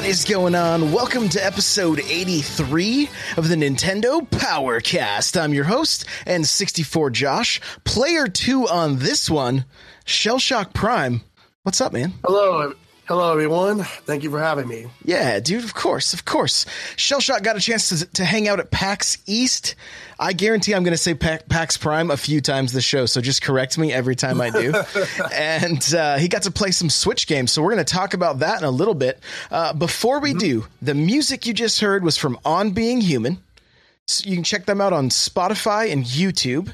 What is going on? Welcome to episode 83 of the Nintendo Powercast. I'm your host, N64 Josh. Player 2 on this one, Shellshock Prime. What's up, man? Hello, hello everyone. Thank you for having me. Yeah, dude, of course, of course. Shellshock got a chance to, to hang out at PAX East. I guarantee I'm going to say Pa- PAX Prime a few times this show, so just correct me every time I do. and uh, he got to play some Switch games, so we're going to talk about that in a little bit. Uh, before we do, the music you just heard was from On Being Human. So you can check them out on Spotify and YouTube.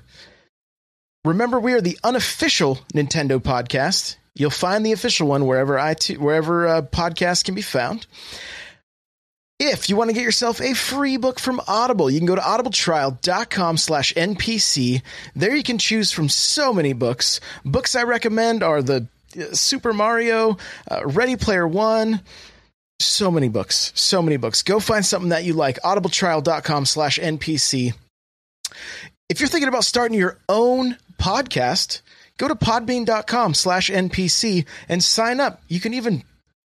Remember, we are the unofficial Nintendo podcast. You'll find the official one wherever I wherever uh, podcasts can be found. If you want to get yourself a free book from Audible, you can go to audibletrial.com slash NPC. There you can choose from so many books. Books I recommend are the uh, Super Mario, uh, Ready Player One, so many books, so many books. Go find something that you like. audibletrial.com slash NPC. If you're thinking about starting your own podcast, go to podbean.com slash NPC and sign up. You can even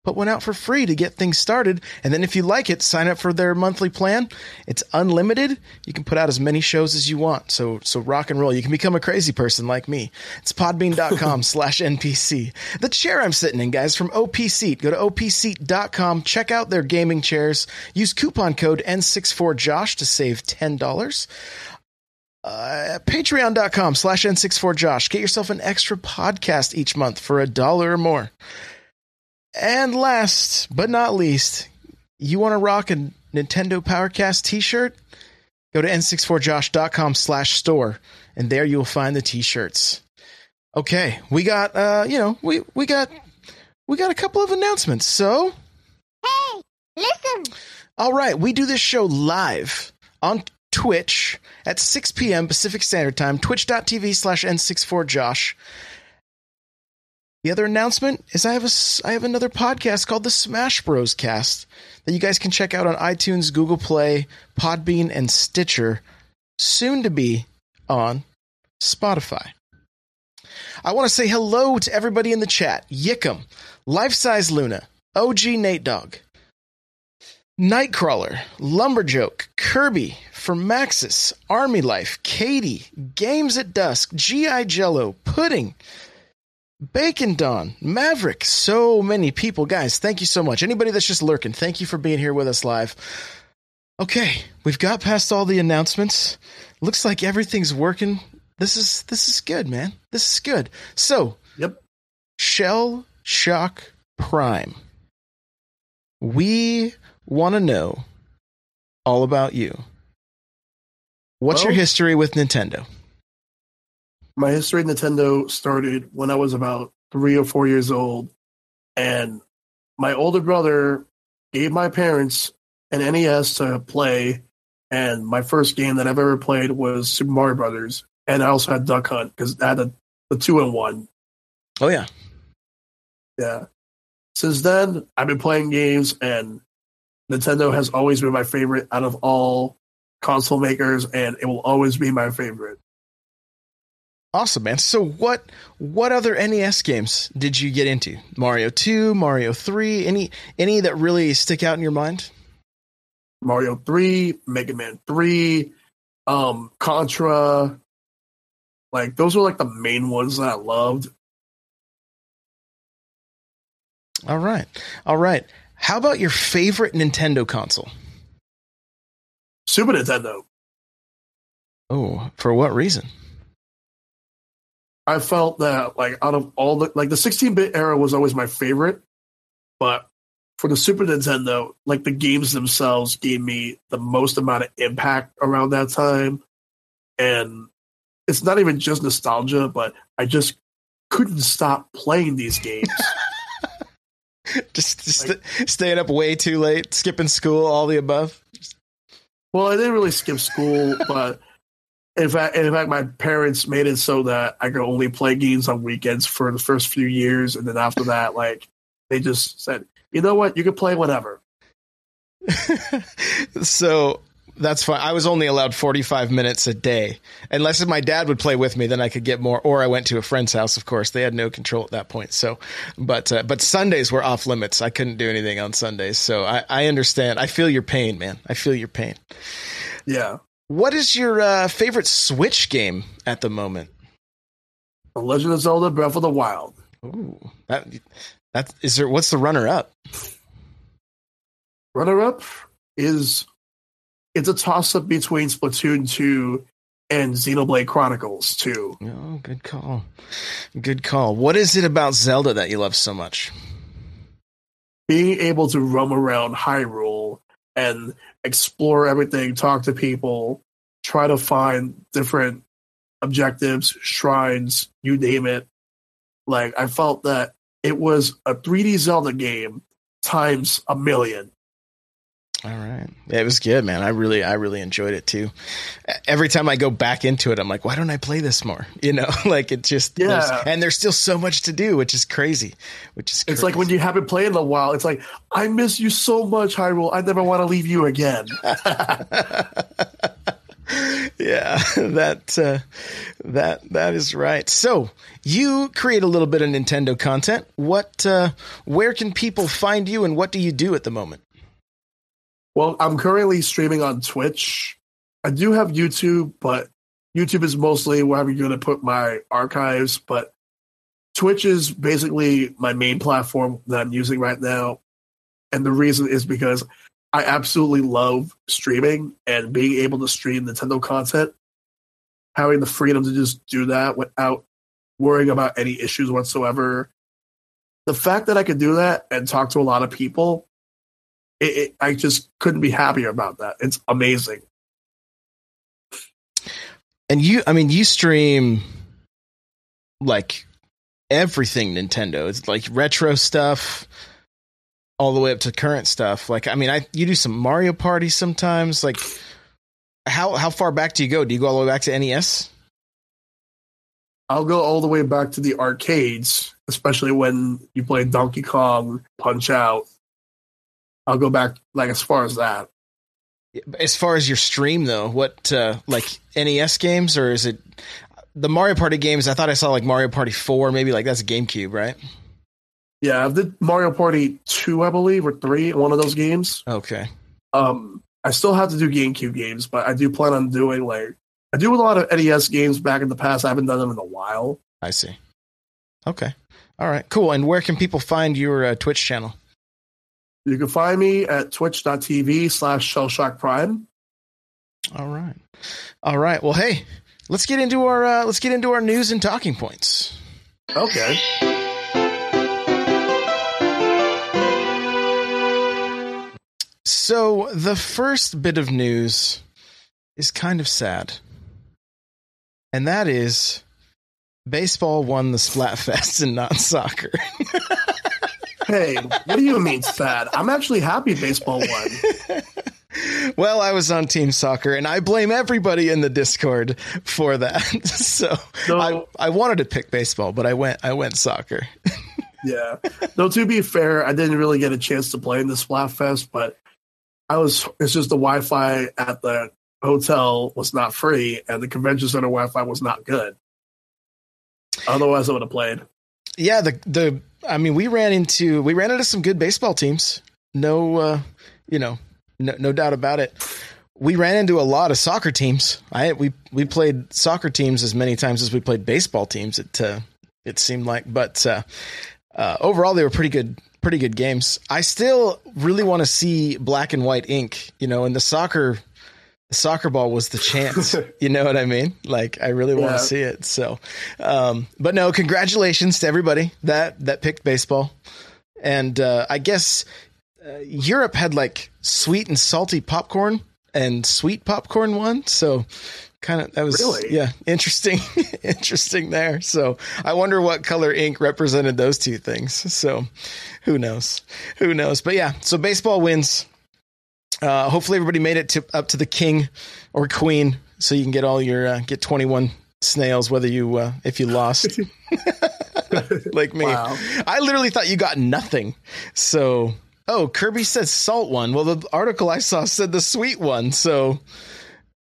put one out for free to get things started. And then if you like it, sign up for their monthly plan. It's unlimited. You can put out as many shows as you want. So, so rock and roll. You can become a crazy person like me. It's podbean.com slash NPC. The chair I'm sitting in, guys, from OP Seat. Go to opseat.com. Check out their gaming chairs. Use coupon code N64Josh to save $10. Uh, patreon.com slash n64josh get yourself an extra podcast each month for a dollar or more. And last but not least you want to rock a nintendo powercast t-shirt? Go to n64josh.com slash store and there you'll find the t-shirts. Okay we got uh you know we we got we got a couple of announcements so. Hey, listen. all right, we do this show live on Twitch at 6 p.m. Pacific Standard Time, twitch.tv slash N64Josh. The other announcement is I have a I have another podcast called the Smash Bros Cast that you guys can check out on iTunes, Google Play, Podbean, and Stitcher. Soon to be on Spotify. I want to say hello to everybody in the chat. Yickum, Life Size Luna, OG Nate Dog, Nightcrawler, Lumberjoke, Kirby, for Maxis, Army Life, Katie, Games at Dusk, G.I. Jello, Pudding, Bacon Dawn, Maverick, so many people. Guys, thank you so much. Anybody that's just lurking, thank you for being here with us live. Okay, we've got past all the announcements. Looks like everything's working. This is this is good, man. This is good. So, Yep. Shell Shock Prime. We want to know all about you. What's your history with Nintendo? My history of Nintendo started when I was about three or four years old, and my older brother gave my parents an NES to play, and my first game that I've ever played was Super Mario Brothers, and I also had Duck Hunt because I had the, the two in one. Oh yeah. Yeah. Since then, I've been playing games, and Nintendo has always been my favorite out of all console makers, and it will always be my favorite. Awesome, man. So what what other NES games did you get into? Mario 2, Mario 3, any any that really stick out in your mind? Mario 3, Mega Man 3, um, Contra. Like those were like the main ones that I loved. All right. All right. How about your favorite Nintendo console? Super Nintendo. Oh, for what reason? I felt that like out of all the like the 16-bit era was always my favorite, but for the Super Nintendo, like the games themselves gave me the most amount of impact around that time. And it's not even just nostalgia, but I just couldn't stop playing these games. just, just like, st- staying up way too late, skipping school, all the above. Well, I didn't really skip school, but in fact, in fact, my parents made it so that I could only play games on weekends for the first few years, and then after that, like they just said, you know what, you can play whatever. so that's fine. I was only allowed 45 minutes a day. Unless if my dad would play with me, then I could get more. Or I went to a friend's house, of course. They had no control at that point. So, but, uh, but Sundays were off limits. I couldn't do anything on Sundays. So I, I understand. I feel your pain, man. I feel your pain. Yeah. What is your uh, favorite Switch game at the moment? The Legend of Zelda Breath of the Wild. Ooh, that, that is there. What's the runner up? Runner up is it's a toss up between Splatoon 2 and Xenoblade Chronicles 2. Oh, good call. Good call. What is it about Zelda that you love so much? Being able to roam around Hyrule and explore everything, talk to people, try to find different objectives, shrines, you name it. Like, I felt that it was a 3D Zelda game times a million. All right. Yeah, it was good, man. I really, I really enjoyed it too. Every time I go back into it, I'm like, why don't I play this more? You know, like it just, yeah. There's, and there's still so much to do, which is crazy. Which is, crazy. it's like when you haven't played in a while. It's like I miss you so much, Hyrule. I never want to leave you again. yeah, that uh, that that is right. So you create a little bit of Nintendo content. What, uh, where can people find you, and what do you do at the moment? Well, I'm currently streaming on Twitch. I do have YouTube, but YouTube is mostly where I'm going to put my archives. But Twitch is basically my main platform that I'm using right now. And the reason is because I absolutely love streaming and being able to stream Nintendo content. Having the freedom to just do that without worrying about any issues whatsoever. The fact that I could do that and talk to a lot of people it, it, I just couldn't be happier about that. It's amazing. And you, I mean, you stream like everything Nintendo. It's like retro stuff all the way up to current stuff. Like, I mean, I you do some Mario Party sometimes. Like, how how far back do you go? Do you go all the way back to NES? I'll go all the way back to the arcades, especially when you play Donkey Kong, Punch Out, I'll go back like as far as that. As far as your stream though, what uh like NES games or is it the Mario Party games? I thought I saw like Mario Party 4, maybe like that's GameCube, right? Yeah, I did Mario Party 2, I believe, or 3, one of those games. Okay. Um I still have to do GameCube games, but I do plan on doing like I do a lot of NES games back in the past. I haven't done them in a while. I see. Okay. All right. Cool. And where can people find your uh, Twitch channel? You can find me at twitch.tv slash shellshock prime. All right. All right. Well, hey, let's get into our uh, let's get into our news and talking points. Okay. So the first bit of news is kind of sad. And that is baseball won the Splatfest and not soccer. hey, what do you mean sad? I'm actually happy baseball won. well, I was on team soccer and I blame everybody in the Discord for that. so no, I, I wanted to pick baseball, but I went I went soccer. yeah. Though to be fair, I didn't really get a chance to play in the Splatfest, but I was it's just the Wi Fi at the hotel was not free and the convention center Wi Fi was not good. Otherwise I would have played. Yeah, the the I mean, we ran into we ran into some good baseball teams. No, uh, you know, no, no doubt about it. We ran into a lot of soccer teams. I we we played soccer teams as many times as we played baseball teams. It uh, it seemed like, but uh, uh, overall they were pretty good pretty good games. I still really want to see black and white ink. You know, in the soccer soccer ball was the chance. you know what I mean? Like I really want to see it. So, um, but no, congratulations to everybody that that picked baseball. And uh, I guess uh, Europe had like sweet and salty popcorn and sweet popcorn one. So kind of that was Really? yeah interesting interesting there. So I wonder what color ink represented those two things. So who knows? Who knows? But yeah, so baseball wins. Uh, hopefully everybody made it to up to the king or queen, so you can get all your uh, get twenty one snails, whether you uh, if you lost. like me, Wow. I literally thought you got nothing. So oh, Kirby said salt one. Well, the article I saw said the sweet one. So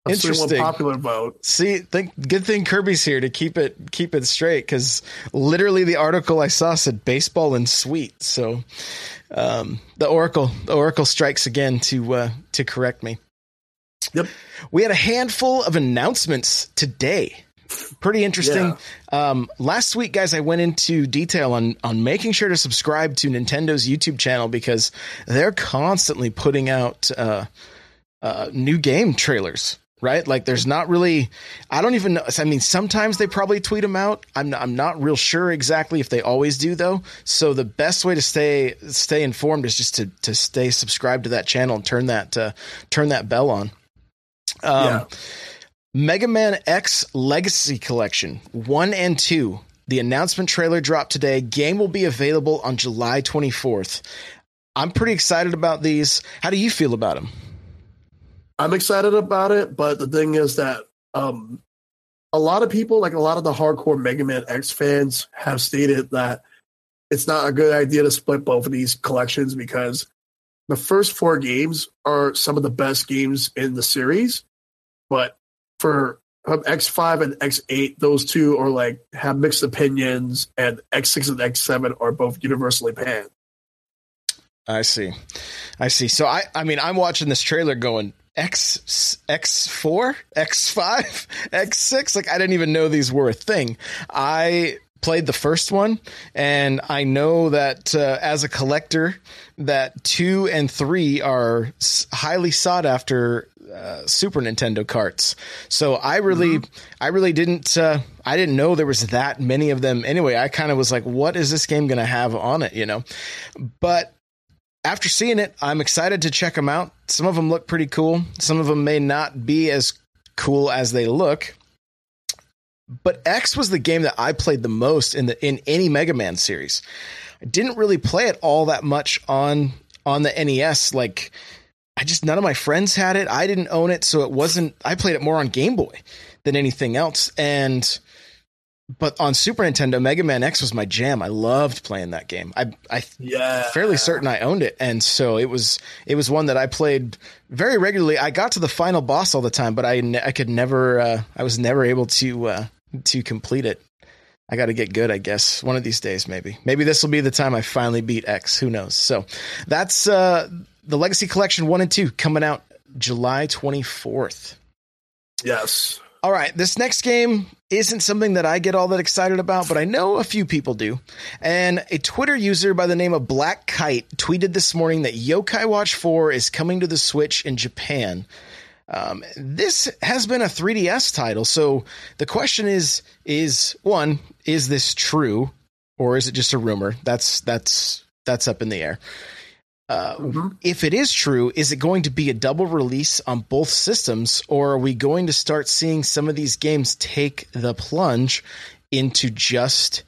Interesting. popular vote. see, think good thing Kirby's here to keep it keep it straight because literally the article I saw said baseball and sweet. So um, the oracle the oracle strikes again to uh, to correct me. Yep. We had a handful of announcements today. Pretty interesting. Um, last week, guys, I went into detail on on making sure to subscribe to Nintendo's YouTube channel because they're constantly putting out uh, uh, new game trailers. Right, like there's not really. I don't even know. I mean, sometimes they probably tweet them out. I'm I'm not real sure exactly if they always do though. So the best way to stay stay informed is just to to stay subscribed to that channel and turn that uh, turn that bell on. Um, yeah. Mega Man X Legacy Collection 1 and 2. The announcement trailer dropped today. Game will be available on July 24th. I'm pretty excited about these. How do you feel about them? I'm excited about it, but the thing is that um, a lot of people, like a lot of the hardcore Mega Man X fans, have stated that it's not a good idea to split both of these collections because the first four games are some of the best games in the series, but for um, X5 and X8, those two are like have mixed opinions, and X6 and X7 are both universally panned. I see. I see. So I I mean I'm watching this trailer going X X4, X5, X6 like I didn't even know these were a thing. I played the first one and I know that uh, as a collector that 2 and 3 are highly sought after uh, Super Nintendo carts. So I really I really didn't uh, I didn't know there was that many of them anyway. I kind of was like what is this game going to have on it, you know? But after seeing it, I'm excited to check them out. Some of them look pretty cool. Some of them may not be as cool as they look. But X was the game that I played the most in the in any Mega Man series. I didn't really play it all that much on on the NES. Like I just none of my friends had it. I didn't own it, so it wasn't. I played it more on Game Boy than anything else. And but on Super Nintendo, Mega Man X was my jam. I loved playing that game. I I Yeah, fairly certain I owned it, and so it was it was one that I played very regularly. I got to the final boss all the time, but I ne- I could never uh, I was never able to uh, to complete it. I got to get good, I guess, one of these days. Maybe maybe this will be the time I finally beat X. Who knows? So that's uh, the Legacy Collection one and two coming out July twenty fourth. Yes. All right, this next game isn't something that I get all that excited about, but I know a few people do. And a Twitter user by the name of Black Kite tweeted this morning that Yokai Watch 4 is coming to the Switch in Japan. Um, this has been a 3DS title, so the question is: is one, is this true, or is it just a rumor? That's that's that's up in the air. Uh, Mhm. if it is true, is it going to be a double release on both systems, or are we going to start seeing some of these games take the plunge into just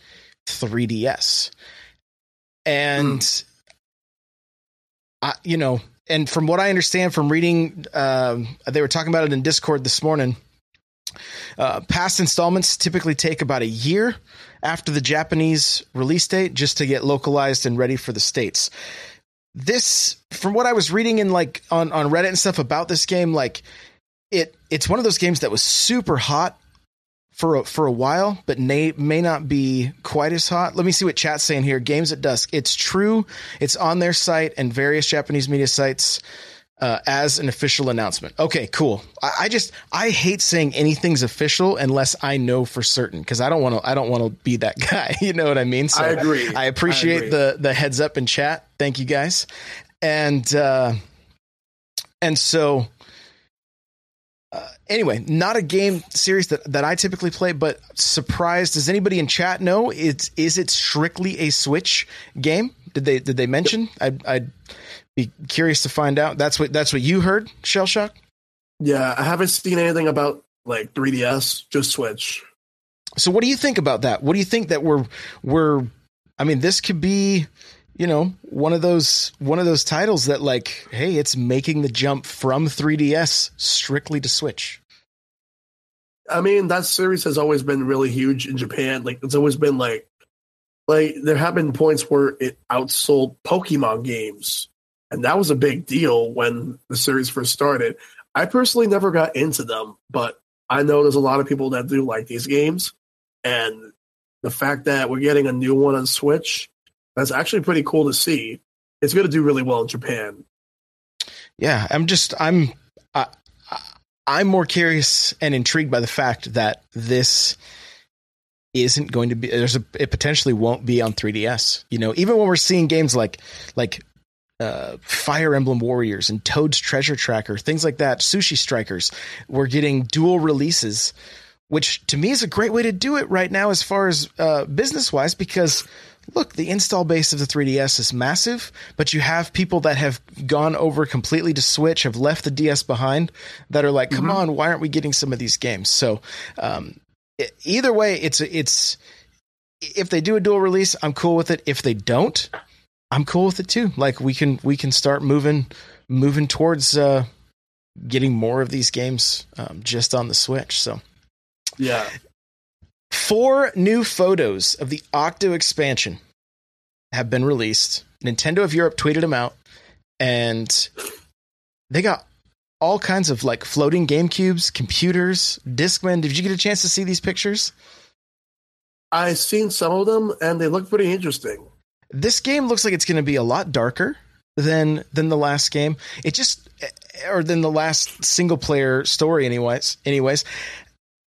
3DS? And I, you know, and from what I understand from reading, um, they were talking about it in Discord this morning. Uh, past installments typically take about a year after the Japanese release date just to get localized and ready for the states this from what I was reading in like on on Reddit and stuff about this game, like it it's one of those games that was super hot for a, for a while, but may may not be quite as hot. Let me see what chat's saying here. Games at Dusk. It's true. It's on their site and various Japanese media sites. Uh, as an official announcement. Okay, cool. I, I just I hate saying anything's official unless I know for certain because I don't want to I don't want to be that guy. You know what I mean? So I agree. I appreciate I agree. the the heads up in chat. Thank you guys. And uh and so uh, anyway, not a game series that, that I typically play, but surprised. Does anybody in chat know? It's is it strictly a Switch game? Did they did they mention? I'd, I'd Be curious to find out. That's what that's what you heard, Shell Shock. Yeah, I haven't seen anything about like 3DS, just Switch. So what do you think about that? What do you think that we're we're I mean, this could be, you know, one of those one of those titles that like, hey, it's making the jump from 3DS strictly to Switch. I mean, that series has always been really huge in Japan. Like it's always been like like there have been points where it outsold Pokemon games. And that was a big deal when the series first started. I personally never got into them, but I know there's a lot of people that do like these games. And the fact that we're getting a new one on Switch, that's actually pretty cool to see. It's going to do really well in Japan. Yeah, I'm just I'm I, I'm more curious and intrigued by the fact that this isn't going to be there's a it potentially won't be on 3DS. You know, even when we're seeing games like like uh, Fire Emblem Warriors and Toad's Treasure Tracker, things like that, Sushi Strikers, we're getting dual releases, which to me is a great way to do it right now as far as uh, business wise because look, the install base of the 3DS is massive, but you have people that have gone over completely to Switch, have left the DS behind, that are like, come mm-hmm. on, why aren't we getting some of these games? So, um, either way, it's it's if they do a dual release, I'm cool with it. If they don't, I'm cool with it too. Like we can we can start moving moving towards uh, getting more of these games um, just on the Switch. So, yeah. Four new photos of the Octo expansion have been released. Nintendo of Europe tweeted them out, and they got all kinds of like floating game cubes, computers, Discman. Did you get a chance to see these pictures? I've seen some of them, and they look pretty interesting. This game looks like it's going to be a lot darker than than the last game. It just or than the last single player story anyways. Anyways,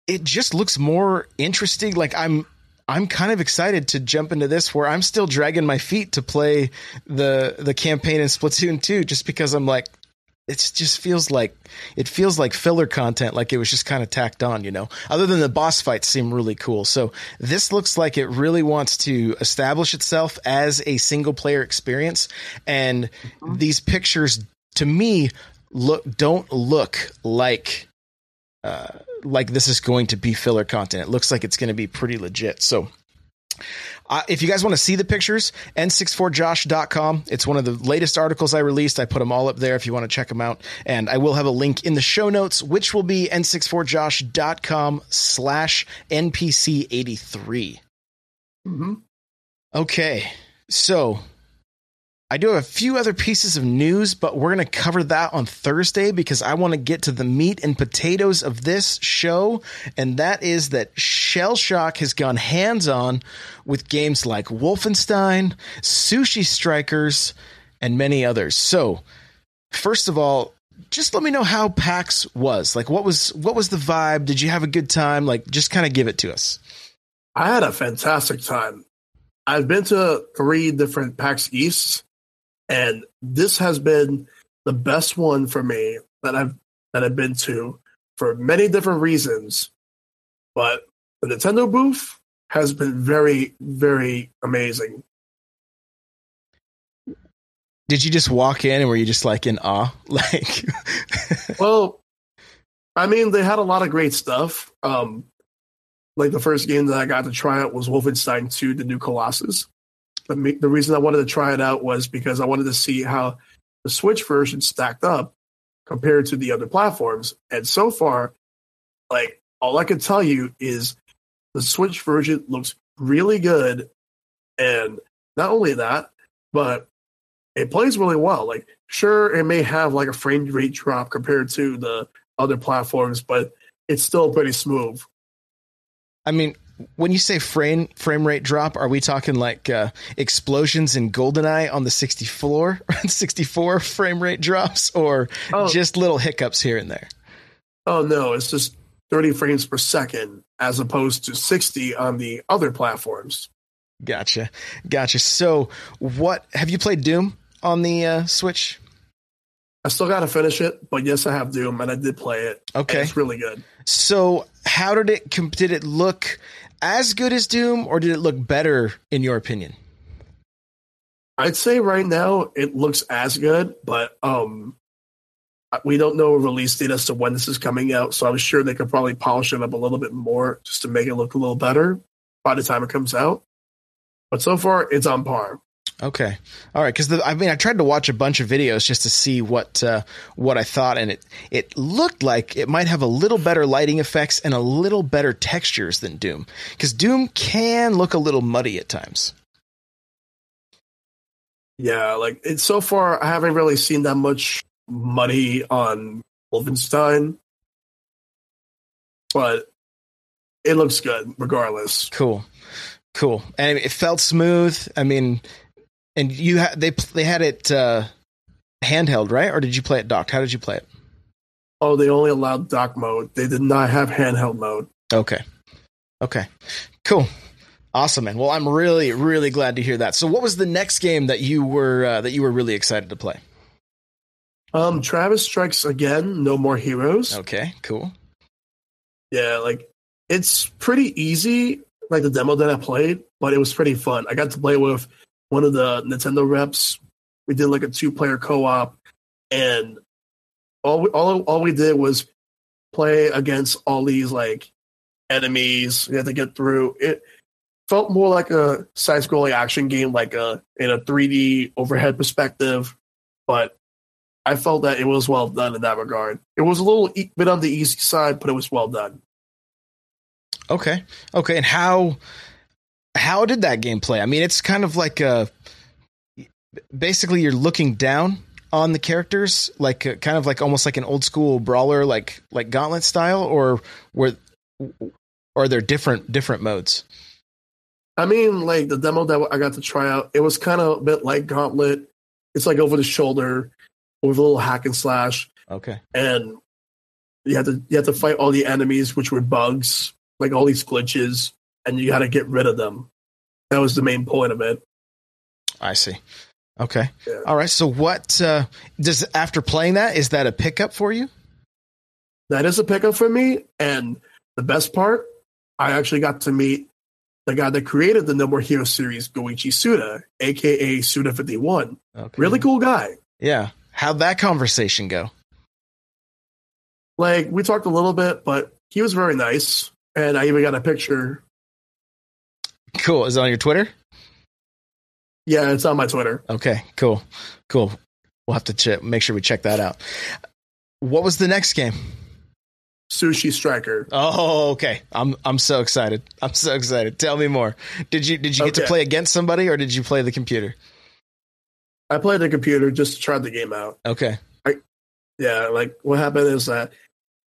it just looks more interesting. Like I'm I'm kind of excited to jump into this where I'm still dragging my feet to play the the campaign in Splatoon 2 just because I'm like it just feels like it feels like filler content like it was just kind of tacked on you know other than the boss fights seem really cool so this looks like it really wants to establish itself as a single player experience and mm-hmm. these pictures to me look don't look like uh, like this is going to be filler content. It looks like it's going to be pretty legit. So, uh, if you guys want to see the pictures, n64josh.com. It's one of the latest articles I released. I put them all up there if you want to check them out. And I will have a link in the show notes, which will be n64josh.com slash NPC83. Mm-hmm. Okay. So I do have a few other pieces of news, but we're going to cover that on Thursday because I want to get to the meat and potatoes of this show. And that is that Shell Shock has gone hands on with games like Wolfenstein, Sushi Strikers, and many others. So, first of all, just let me know how PAX was. Like, what was what was the vibe? Did you have a good time? Like, just kind of give it to us. I had a fantastic time. I've been to three different PAX East, and this has been the best one for me that I've that I've been to for many different reasons. But the Nintendo booth has been very, very amazing. Did you just walk in and were you just like in awe? Like Well, I mean, they had a lot of great stuff. Um like the first game that I got to try out was Wolfenstein 2, the new Colossus the, the reason I wanted to try it out was because I wanted to see how the Switch version stacked up compared to the other platforms. And so far, like all I can tell you is the Switch version looks really good. And not only that, but it plays really well. Like, sure, it may have like a frame rate drop compared to the other platforms, but it's still pretty smooth. I mean, when you say frame frame rate drop, are we talking like uh, explosions in GoldenEye on the 64 64 frame rate drops, or oh. just little hiccups here and there? Oh no, it's just 30 frames per second as opposed to 60 on the other platforms. Gotcha, gotcha. So, what have you played Doom on the uh, Switch? I still got to finish it, but yes, I have Doom, and I did play it. Okay, it's really good. So, how did it? Did it look as good as Doom, or did it look better in your opinion? I'd say right now it looks as good, but um, we don't know a release date as to when this is coming out. So I'm sure they could probably polish it up a little bit more just to make it look a little better by the time it comes out. But so far, it's on par. Okay, all right. Because I mean, I tried to watch a bunch of videos just to see what uh, what I thought, and it it looked like it might have a little better lighting effects and a little better textures than Doom. Because Doom can look a little muddy at times. Yeah, like it's so far, I haven't really seen that much muddy on Wolfenstein, but it looks good regardless. Cool, cool, and it felt smooth. I mean, and you had they they had it uh, handheld, right? Or did you play it docked? How did you play it? Oh, they only allowed dock mode. They did not have handheld mode. Okay, okay, cool. Awesome, man. Well, I'm really, really glad to hear that. So, what was the next game that you were uh, that you were really excited to play? Um, Travis Strikes Again. No More Heroes. Okay, cool. Yeah, like it's pretty easy, like the demo that I played, but it was pretty fun. I got to play with one of the Nintendo reps. We did like a two player co op, and all we, all all we did was play against all these like enemies. We had to get through it felt more like a side scrolling action game, like a in a 3D overhead perspective, but I felt that it was well done in that regard. It was a little e- bit on the easy side, but it was well done. Okay, okay, and how how did that game play? I mean, it's kind of like a basically you're looking down on the characters, like a, kind of like almost like an old school brawler, like like Gauntlet style, or were or are there different different modes? I mean, like the demo that I got to try out, it was kind of a bit like Gauntlet. It's like over the shoulder with a little hack and slash. Okay. And you had to you had to fight all the enemies, which were bugs, like all these glitches, and you got to get rid of them. That was the main point of it. I see. Okay. Yeah. All right. So what uh, does after playing that is that a pickup for you? That is a pickup for me, and the best part, I actually got to meet the guy that created the No More Hero series, Goichi Suda, aka Suda51. Okay. Really cool guy. Yeah. How'd that conversation go? Like, we talked a little bit, but he was very nice. And I even got a picture. Cool. Is it on your Twitter? Yeah, it's on my Twitter. Okay, cool. Cool. We'll have to ch- make sure we check that out. What was the next game? Sushi Striker. Oh, okay. I'm I'm so excited. I'm so excited. Tell me more. Did you did you get okay. to play against somebody or did you play the computer? I played the computer just to try the game out. Okay. I, yeah, like what happened is that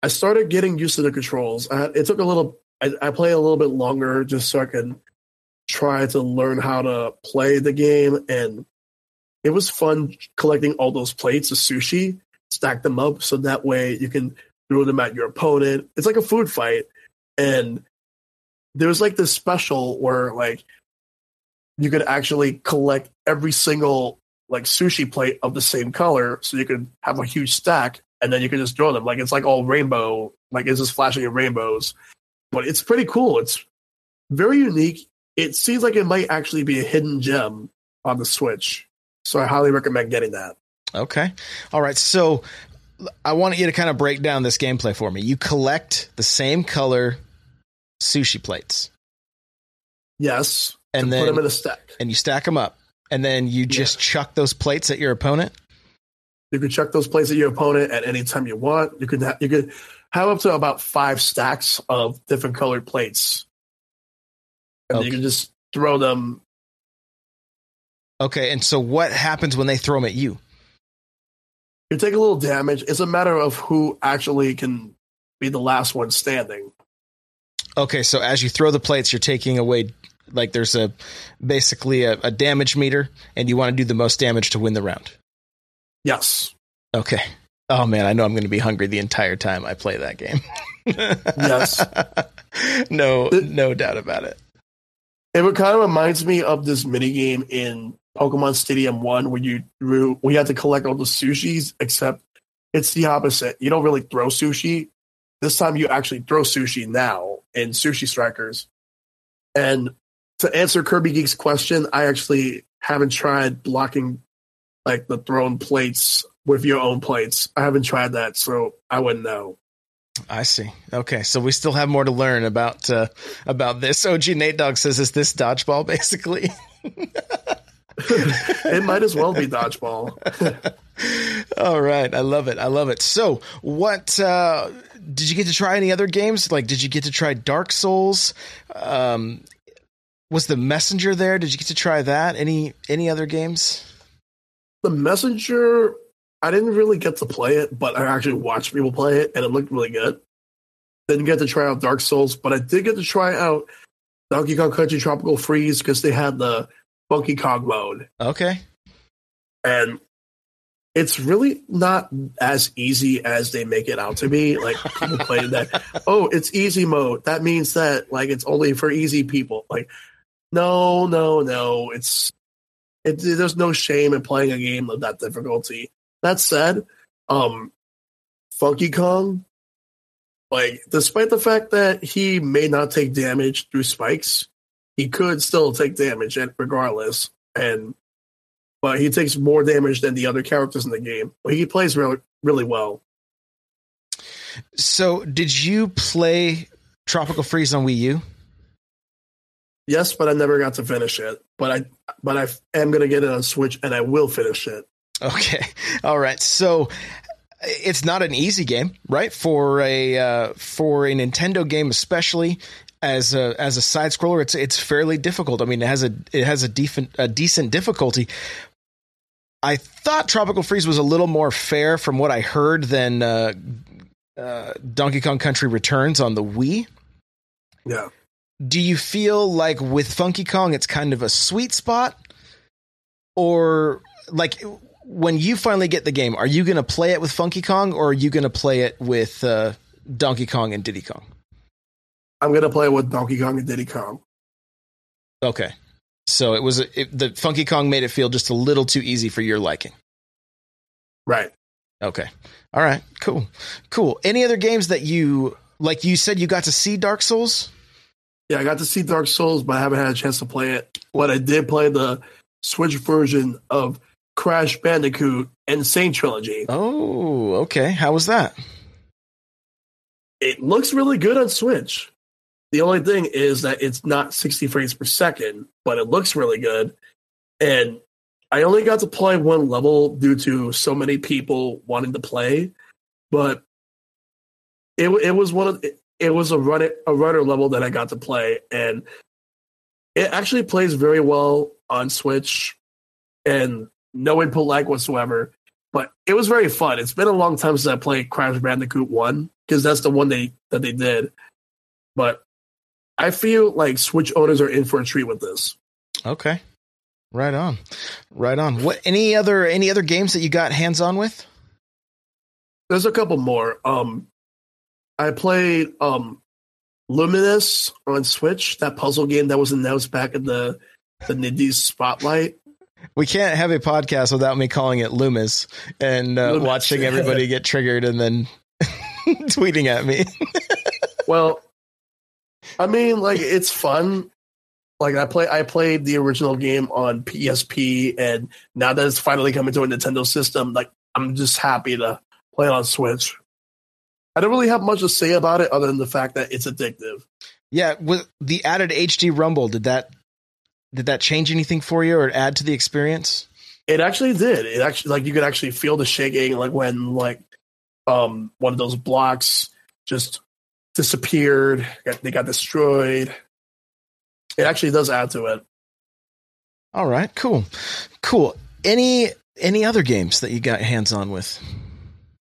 I started getting used to the controls. I, it took a little. I, I played a little bit longer just so I could try to learn how to play the game, and it was fun collecting all those plates of sushi, stack them up so that way you can throw them at your opponent. It's like a food fight. And there was like this special where like you could actually collect every single like sushi plate of the same color so you could have a huge stack and then you can just throw them. Like it's like all rainbow, like it's just flashing in rainbows. But it's pretty cool. It's very unique. It seems like it might actually be a hidden gem on the Switch. So I highly recommend getting that. Okay. All right. So I want you to kind of break down this gameplay for me. You collect the same color sushi plates. Yes. And then put them in a stack. And you stack them up. And then you just yeah. chuck those plates at your opponent. You can chuck those plates at your opponent at any time you want. You could ha- you could have up to about five stacks of different colored plates, and okay. you can just throw them. Okay, and so what happens when they throw them at you? you take a little damage. It's a matter of who actually can be the last one standing. Okay, so as you throw the plates, you're taking away like there's a basically a, a damage meter, and you want to do the most damage to win the round. Yes. Okay. Oh man, I know I'm going to be hungry the entire time I play that game. yes. No, it, no doubt about it. It kind of reminds me of this mini game in Pokemon Stadium One where you you had to collect all the sushis, except it's the opposite. You don't really throw sushi. This time you actually throw sushi now in Sushi Strikers. And to answer Kirby Geek's question, I actually haven't tried blocking like the thrown plates with your own plates. I haven't tried that, so I wouldn't know. I see. Okay, so we still have more to learn about uh, about this. OG Nate Dog says, "Is this dodgeball basically?" it might as well be dodgeball. All right, I love it. I love it. So, what uh, did you get to try? Any other games? Like, did you get to try Dark Souls? Um, was the Messenger there? Did you get to try that? Any any other games? The Messenger, I didn't really get to play it, but I actually watched people play it, and it looked really good. Didn't get to try out Dark Souls, but I did get to try out Donkey Kong Country Tropical Freeze because they had the Funky Kong mode. Okay. And it's really not as easy as they make it out to be. Like people play that, oh, it's easy mode. That means that like it's only for easy people. Like, no, no, no. It's it, there's no shame in playing a game of that difficulty. That said, um, Funky Kong, like despite the fact that he may not take damage through spikes, he could still take damage regardless. And but he takes more damage than the other characters in the game. But he plays really really well. So, did you play Tropical Freeze on Wii U? Yes, but I never got to finish it. But I but I am going to get it on Switch and I will finish it. Okay. All right. So it's not an easy game, right? For a uh, for a Nintendo game especially as a as a side scroller, it's it's fairly difficult. I mean, it has a it has a decent a decent difficulty. I thought Tropical Freeze was a little more fair from what I heard than uh, uh, Donkey Kong Country Returns on the Wii. Yeah. Do you feel like with Funky Kong, it's kind of a sweet spot, or like when you finally get the game, are you going to play it with Funky Kong, or are you going to play it with uh, Donkey Kong and Diddy Kong? I'm gonna play with Donkey Kong and Diddy Kong. Okay, so it was it, the Funky Kong made it feel just a little too easy for your liking. Right. Okay. All right. Cool. Cool. Any other games that you like? You said you got to see Dark Souls. Yeah, I got to see Dark Souls, but I haven't had a chance to play it. But I did play the Switch version of Crash Bandicoot N. Sane Trilogy. Oh, okay. How was that? It looks really good on Switch. The only thing is that it's not 60 frames per second, but it looks really good. And I only got to play one level due to so many people wanting to play, but it it was one of it was a run a runner level that I got to play, and it actually plays very well on Switch, and no input lag whatsoever. But it was very fun. It's been a long time since I played Crash Bandicoot One because that's the one they that they did. But I feel like Switch owners are in for a treat with this. Okay. Right on. Right on. What any other any other games that you got hands on with? There's a couple more. Um I played um Lumines on Switch, that puzzle game that was announced back in the the Nindies Spotlight. We can't have a podcast without me calling it Loomis and uh, Loomis. watching everybody get triggered and then tweeting at me. well, I mean, like it's fun. Like I play, I played the original game on PSP, and now that it's finally coming to a Nintendo system, like I'm just happy to play it on Switch. I don't really have much to say about it other than the fact that it's addictive. Yeah, with the added HD Rumble, did that did that change anything for you or add to the experience? It actually did. It actually like you could actually feel the shaking, like when like um one of those blocks just disappeared. They got destroyed. It actually does add to it. All right, cool, cool. Any any other games that you got hands on with?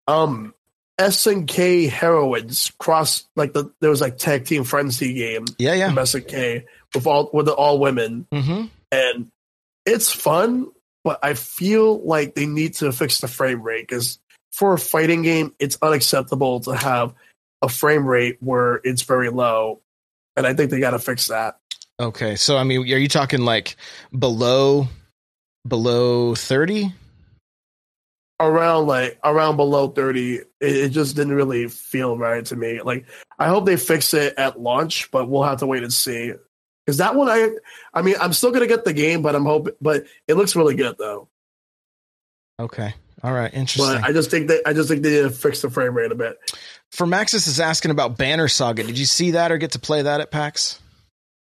Um, SNK Heroines cross like the there was like tag team frenzy game. Yeah, yeah. From SNK with all with the all women, mm-hmm. and it's fun. But I feel like they need to fix the frame rate because for a fighting game, it's unacceptable to have a frame rate where it's very low, and I think they got to fix that. Okay, so I mean, are you talking like below below thirty? Around like around below thirty, it, it just didn't really feel right to me. Like I hope they fix it at launch, but we'll have to wait and see. Because that one, I, I mean, I'm still gonna get the game, but I'm hoping, but it looks really good though. Okay. All right. Interesting. But I just think that I just think they need to fix the frame rate a bit. For Maxis is asking about Banner Saga. Did you see that or get to play that at PAX?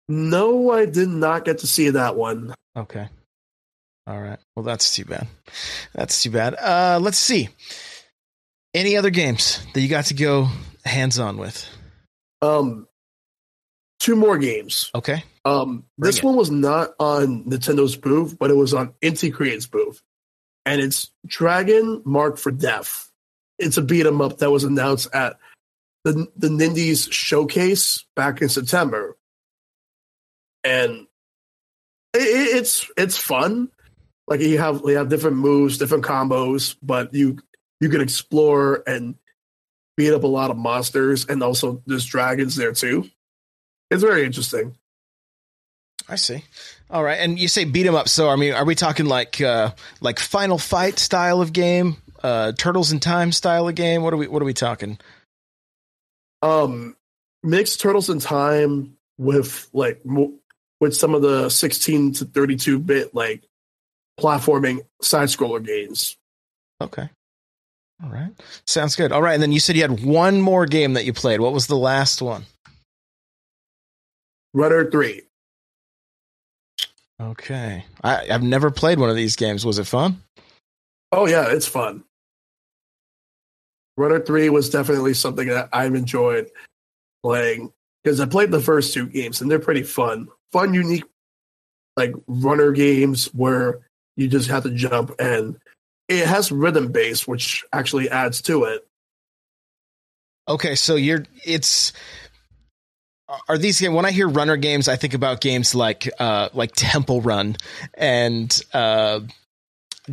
No, I did not get to see that one. Okay. All right. Well, that's too bad. That's too bad. Uh, let's see. Any other games that you got to go hands on with? Um, two more games. Okay. Um, Bring this it. one was not on Nintendo's booth, but it was on Inti Creates' booth, and it's Dragon Marked for Death. It's a beat 'em up that was announced at the the Nindies showcase back in September, and it, it- it's it's fun. Like you have you have different moves, different combos, but you you can explore and beat up a lot of monsters, and also there's dragons there too. It's very interesting. I see. All right. And you say beat 'em up. So, I mean, are we talking like uh, like Final Fight style of game, uh, Turtles in Time style of game? What are we What are we talking? um mix turtles in time with like mo- with some of the 16 to 32 bit like platforming side scroller games Okay. All right. Sounds good. All right. And then you said you had one more game that you played. What was the last one? Rudder 3 Okay. I, I've never played one of these games. Was it fun? oh yeah it's fun Runner 3 was definitely something that i've enjoyed playing because i played the first two games and they're pretty fun fun unique like runner games where you just have to jump and it has rhythm base which actually adds to it Okay. So you're, it's, are these games, when I hear runner games, I think about games like, uh, like Temple Run and, uh,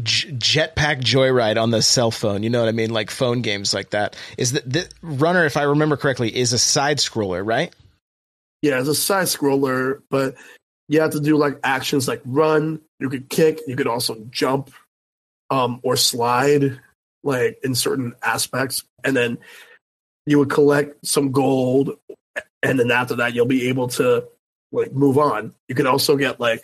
J- Jetpack Joyride on the cell phone. You know what I mean? Like phone games like that. Is that the runner, if I remember correctly, is a side scroller, right? Yeah, it's a side scroller, but you have to do like actions like run, you could kick, you could also jump um or slide like in certain aspects and then you would collect some gold and then after that you'll be able to like move on. You can also get like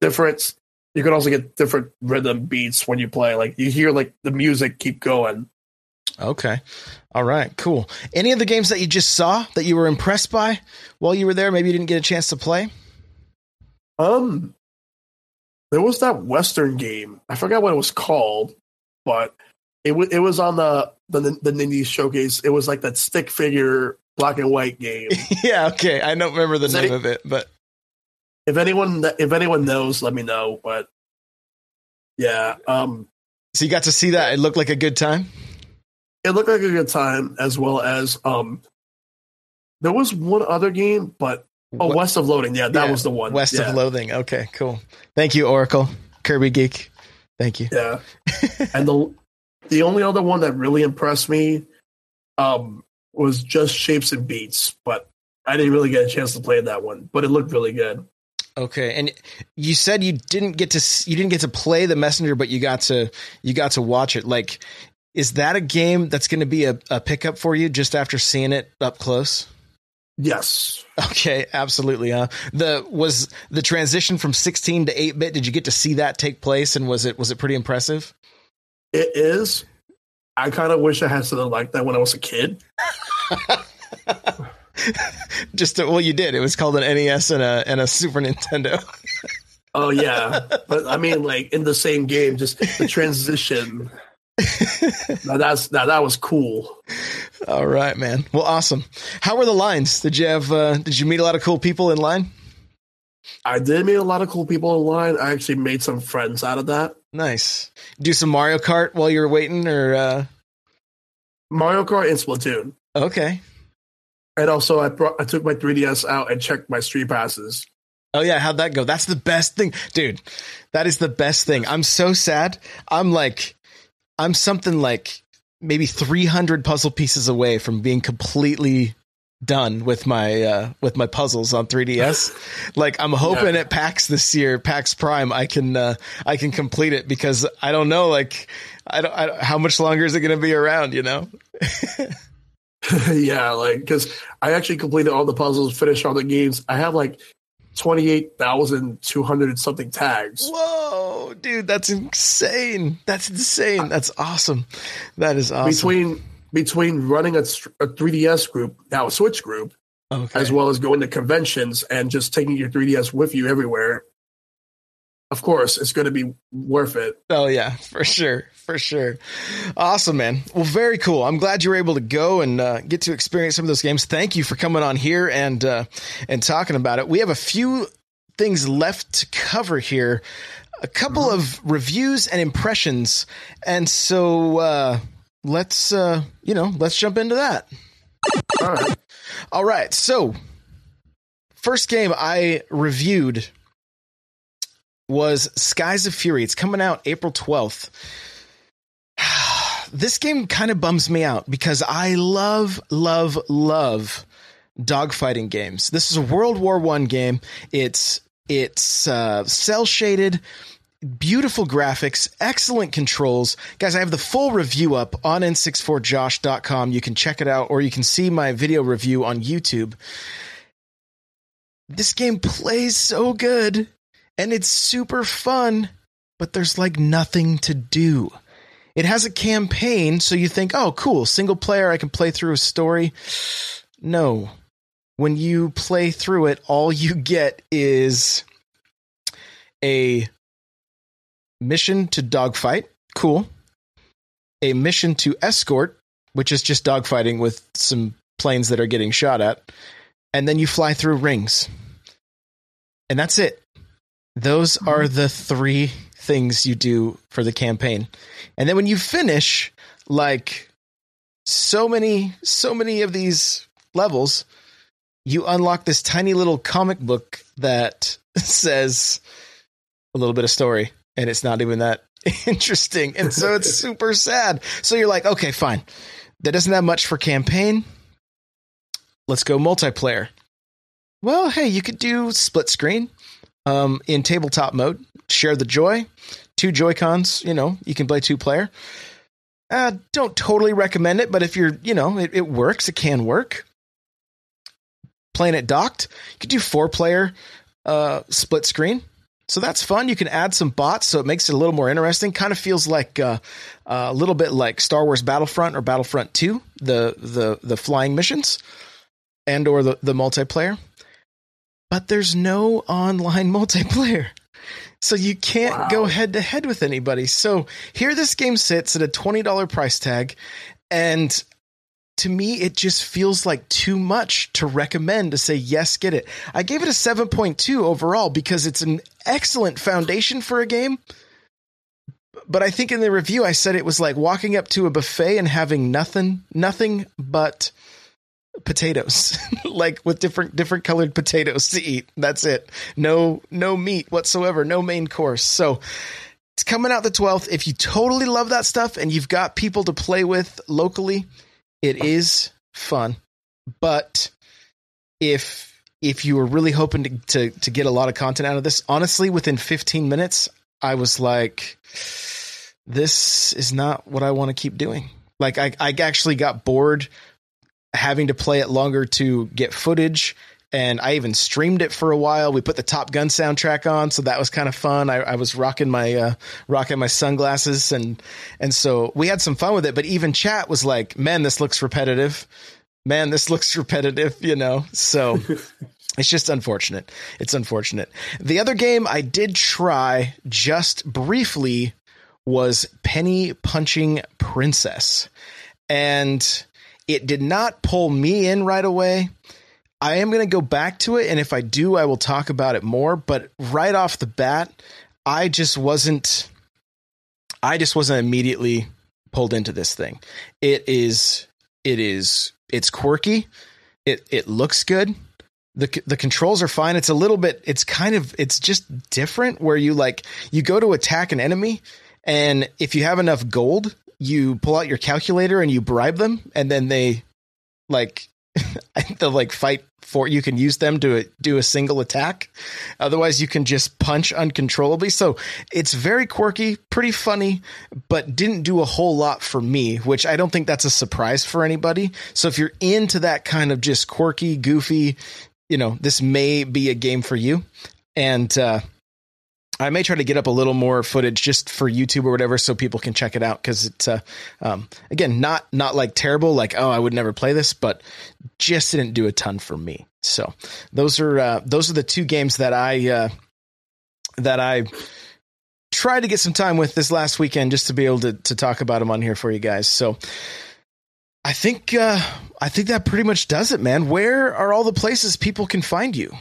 different you can also get different rhythm beats when you play. Like you hear like the music keep going. Okay. All right. Cool. Any of the games that you just saw that you were impressed by while you were there? Maybe you didn't get a chance to play. Um, there was that Western game. I forgot what it was called, but it was it was on the the the Nindies showcase. It was like that stick figure black and white game. yeah. Okay. I don't remember the Is name it? of it, but if anyone if anyone knows, let me know. But yeah, um, so you got to see that. It looked like a good time. it looked like a good time as well as um, there was one other game, but oh, What- West of Loathing. Yeah, that Yeah, was the one. West yeah. of Loathing. Okay. Cool. Thank you, Oracle. Kirby Geek. Thank you. Yeah. and the the only other one that really impressed me um was just Shapes and Beats, but I didn't really get a chance to play that one, but it looked really good. Okay, and you said you didn't get to you didn't get to play the messenger, but you got to you got to watch it. Like, is that a game that's going to be a, a pickup for you just after seeing it up close? Yes. Okay, absolutely. Huh? The was the transition from 16 to 8 bit. Did you get to see that take place, and was it was it pretty impressive? It is. I kind of wish I had something like that when I was a kid. Just to, well, you did. It was called an NES and a and a Super Nintendo. Oh yeah, but I mean, like in the same game, just the transition. now that's now that was cool. All right, man. Well, awesome. How were the lines? Did you have uh, did you meet a lot of cool people in line? I did meet a lot of cool people in line. I actually made some friends out of that. Nice. Do some Mario Kart while you were waiting, or uh, Mario Kart and Splatoon. Okay. And also, I brought I took my 3DS out and checked my street passes. Oh yeah, how'd that go? That's the best thing, dude. That is the best thing. I'm so sad. I'm like, I'm something like maybe 300 puzzle pieces away from being completely done with my uh with my puzzles on 3ds like i'm hoping Yeah. at pax this year pax prime i can uh i can complete it because i don't know like i don't, I don't how much longer is it going to be around you know yeah, like because I actually completed all the puzzles, finished all the games. I have like 28,200 something tags. Whoa, dude, that's insane. That's insane. That's awesome. That is awesome. Between between running a, a 3DS group, now a Switch group, okay. as well as going to conventions and just taking your 3DS with you everywhere, of course, it's going to be worth it. Oh yeah, for sure, for sure. Awesome, man. Well, very cool. I'm glad you were able to go and uh, get to experience some of those games. Thank you for coming on here and uh, and talking about it. We have a few things left to cover here, a couple mm-hmm. of reviews and impressions, and so uh, let's uh, you know let's jump into that. All right. All right. So, first game I reviewed was Skies of Fury. It's coming out April 12th. this game kind of bums me out because I love, love, love dogfighting games. This is a World War One game. It's it's uh, cel shaded, beautiful graphics, excellent controls. Guys, I have the full review up on n64josh.com. You can check it out or you can see my video review on YouTube. This game plays so good and it's super fun, but there's like nothing to do. It has a campaign, so you think, oh, cool, single player, I can play through a story. No. When you play through it, all you get is a mission to dogfight. Cool. A mission to escort, which is just dogfighting with some planes that are getting shot at. And then you fly through rings. And that's it. Those are mm-hmm. the three things you do for the campaign. And then when you finish, like so many, so many of these levels, you unlock this tiny little comic book that says a little bit of story, and it's not even that interesting. And so it's super sad. So you're like, okay, fine. That doesn't have much for campaign. Let's go multiplayer. Well, hey, you could do split screen um, in tabletop mode. Share the joy. Two Joy Cons, you know, you can play two player. Uh, don't totally recommend it, but if you're, you know, it, it works. It can work. Playing it docked, you could do four player uh, split screen. So that's fun. You can add some bots, so it makes it a little more interesting. Kind of feels like uh, uh, a little bit like Star Wars Battlefront or Battlefront Two, the the the flying missions, and or the the multiplayer but there's no online multiplayer. So you can't wow. go head to head with anybody. So here this game sits at a $20 price tag and to me it just feels like too much to recommend to say yes get it. I gave it a 7.2 overall because it's an excellent foundation for a game. But I think in the review I said it was like walking up to a buffet and having nothing nothing but potatoes like with different different colored potatoes to eat. That's it. No no meat whatsoever. No main course. So it's coming out the 12th if you totally love that stuff and you've got people to play with locally it is fun. But if if you were really hoping to, to to get a lot of content out of this honestly within 15 minutes i was like this is not what i want to keep doing. Like I, I actually got bored having to play it longer to get footage. And I even streamed it for a while. We put the Top Gun soundtrack on, so that was kind of fun. I, I was rocking my uh, rocking my sunglasses, and and so we had some fun with it. But even chat was like, "Man, this looks repetitive. Man, this looks repetitive." You know, so It's just unfortunate. It's unfortunate. The other game I did try just briefly was Penny Punching Princess. And it did not pull me in right away. I am going to go back to it. And if I do, I will talk about it more. But right off the bat, I just wasn't, I just wasn't immediately pulled into this thing. It is, it is, it's quirky. It, it looks good. The, the controls are fine. It's a little bit, it's kind of, it's just different where you like, you go to attack an enemy and if you have enough gold, you pull out your calculator and you bribe them, and then they like they'll like fight for you can use them to do a single attack. Otherwise you can just punch uncontrollably. So it's very quirky pretty funny but didn't do a whole lot for me which i don't think that's a surprise for anybody. So if you're into that kind of just quirky goofy you know, this may be a game for you. And uh, I may try to get up a little more footage just for YouTube or whatever, so people can check it out. Because it's uh, um, again not not like terrible, like oh I would never play this, but just didn't do a ton for me. So those are uh, those are the two games that I uh, that I tried to get some time with this last weekend just to be able to to talk about them on here for you guys. So I think uh, I think that pretty much does it, man. Where are all the places people can find you?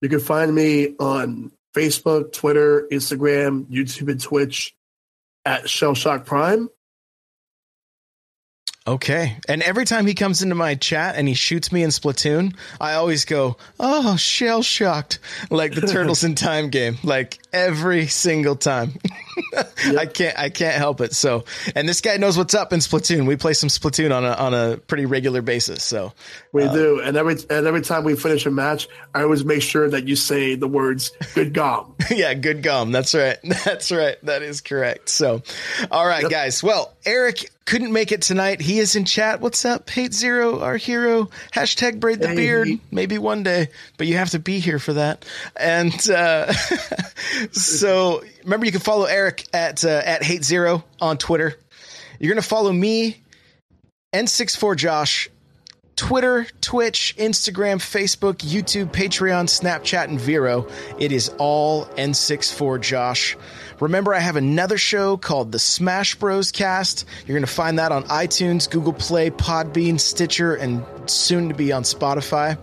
You can find me on Facebook, Twitter, Instagram, YouTube, and Twitch at Shellshock Prime. Okay. And every time he comes into my chat and he shoots me in Splatoon, I always go, "Oh, shell shocked," like the Turtles in Time game. Like every single time. yep. I can't I can't help it. So, and this guy knows what's up in Splatoon. We play some Splatoon on a on a pretty regular basis. So we uh, do. And every and every time we finish a match, I always make sure that you say the words "good gum." yeah, good gum. That's right. That's right. That is correct. So, all right, yep. guys. Well, Eric couldn't make it tonight. He is in chat. What's up? Hate Zero, our hero. Hashtag braid the hey. beard. Maybe one day, but you have to be here for that. And uh, so remember, you can follow Eric at uh, at Hate Zero on Twitter. You're gonna follow me, N64 Josh, Twitter, Twitch, Instagram, Facebook, YouTube, Patreon, Snapchat, and Vero. It is all N64 Josh. Remember, I have another show called the Smash Bros. Cast. You're going to find that on iTunes, Google Play, Podbean, Stitcher, and soon to be on Spotify.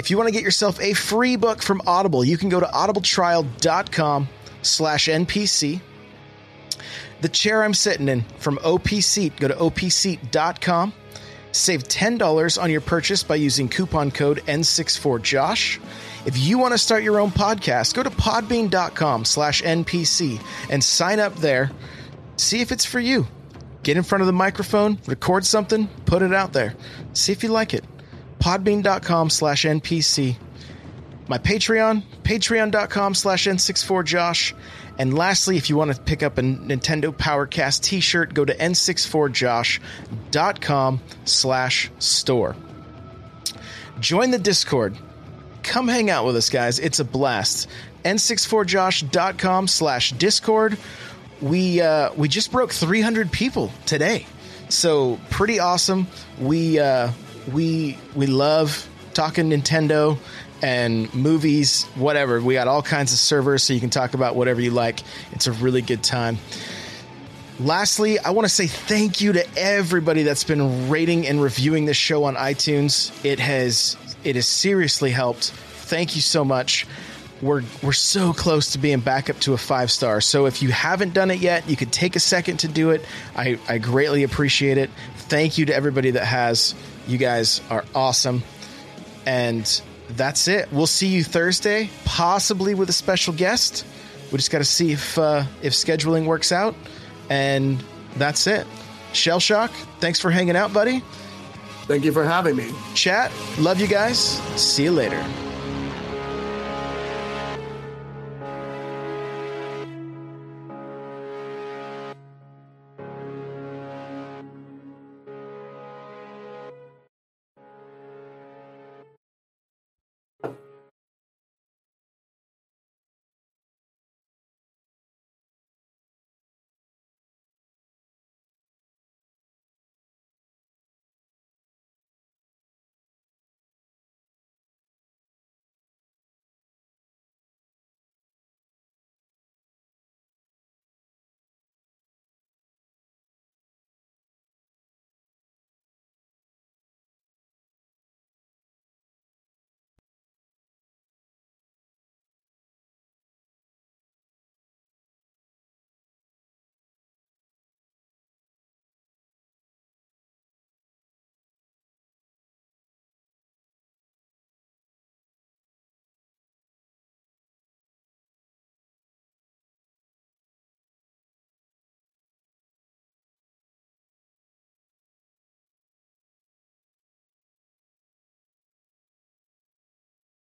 If you want to get yourself a free book from Audible, you can go to audibletrial.com slash NPC. The chair I'm sitting in from OPSeat, go to opseat.com. Save $10 on your purchase by using coupon code N64Josh. If you want to start your own podcast, go to podbean.com slash NPC and sign up there. See if it's for you. Get in front of the microphone, record something, put it out there. See if you like it. Podbean.com slash NPC. My Patreon, patreon.com slash N64Josh. And lastly, if you want to pick up a Nintendo Powercast t-shirt, go to n64josh.com slash store. Join the Discord come hang out with us, guys. It's a blast. N64josh.com slash Discord. We uh, we just broke 300 people today, so pretty awesome. We uh, we we love talking Nintendo and movies, whatever. We got all kinds of servers, so you can talk about whatever you like. It's a really good time. Lastly, I want to say thank you to everybody that's been rating and reviewing this show on iTunes. It has it has seriously helped. Thank you so much. We're we're so close to being back up to a five star. So if you haven't done it yet, you could take a second to do it. I, I greatly appreciate it. Thank you to everybody that has. You guys are awesome. And that's it. We'll see you Thursday, possibly with a special guest. We just got to see if uh, if scheduling works out, and that's it. Shell Shock, thanks for hanging out, buddy. Thank you for having me. Chat, love you guys. See you later.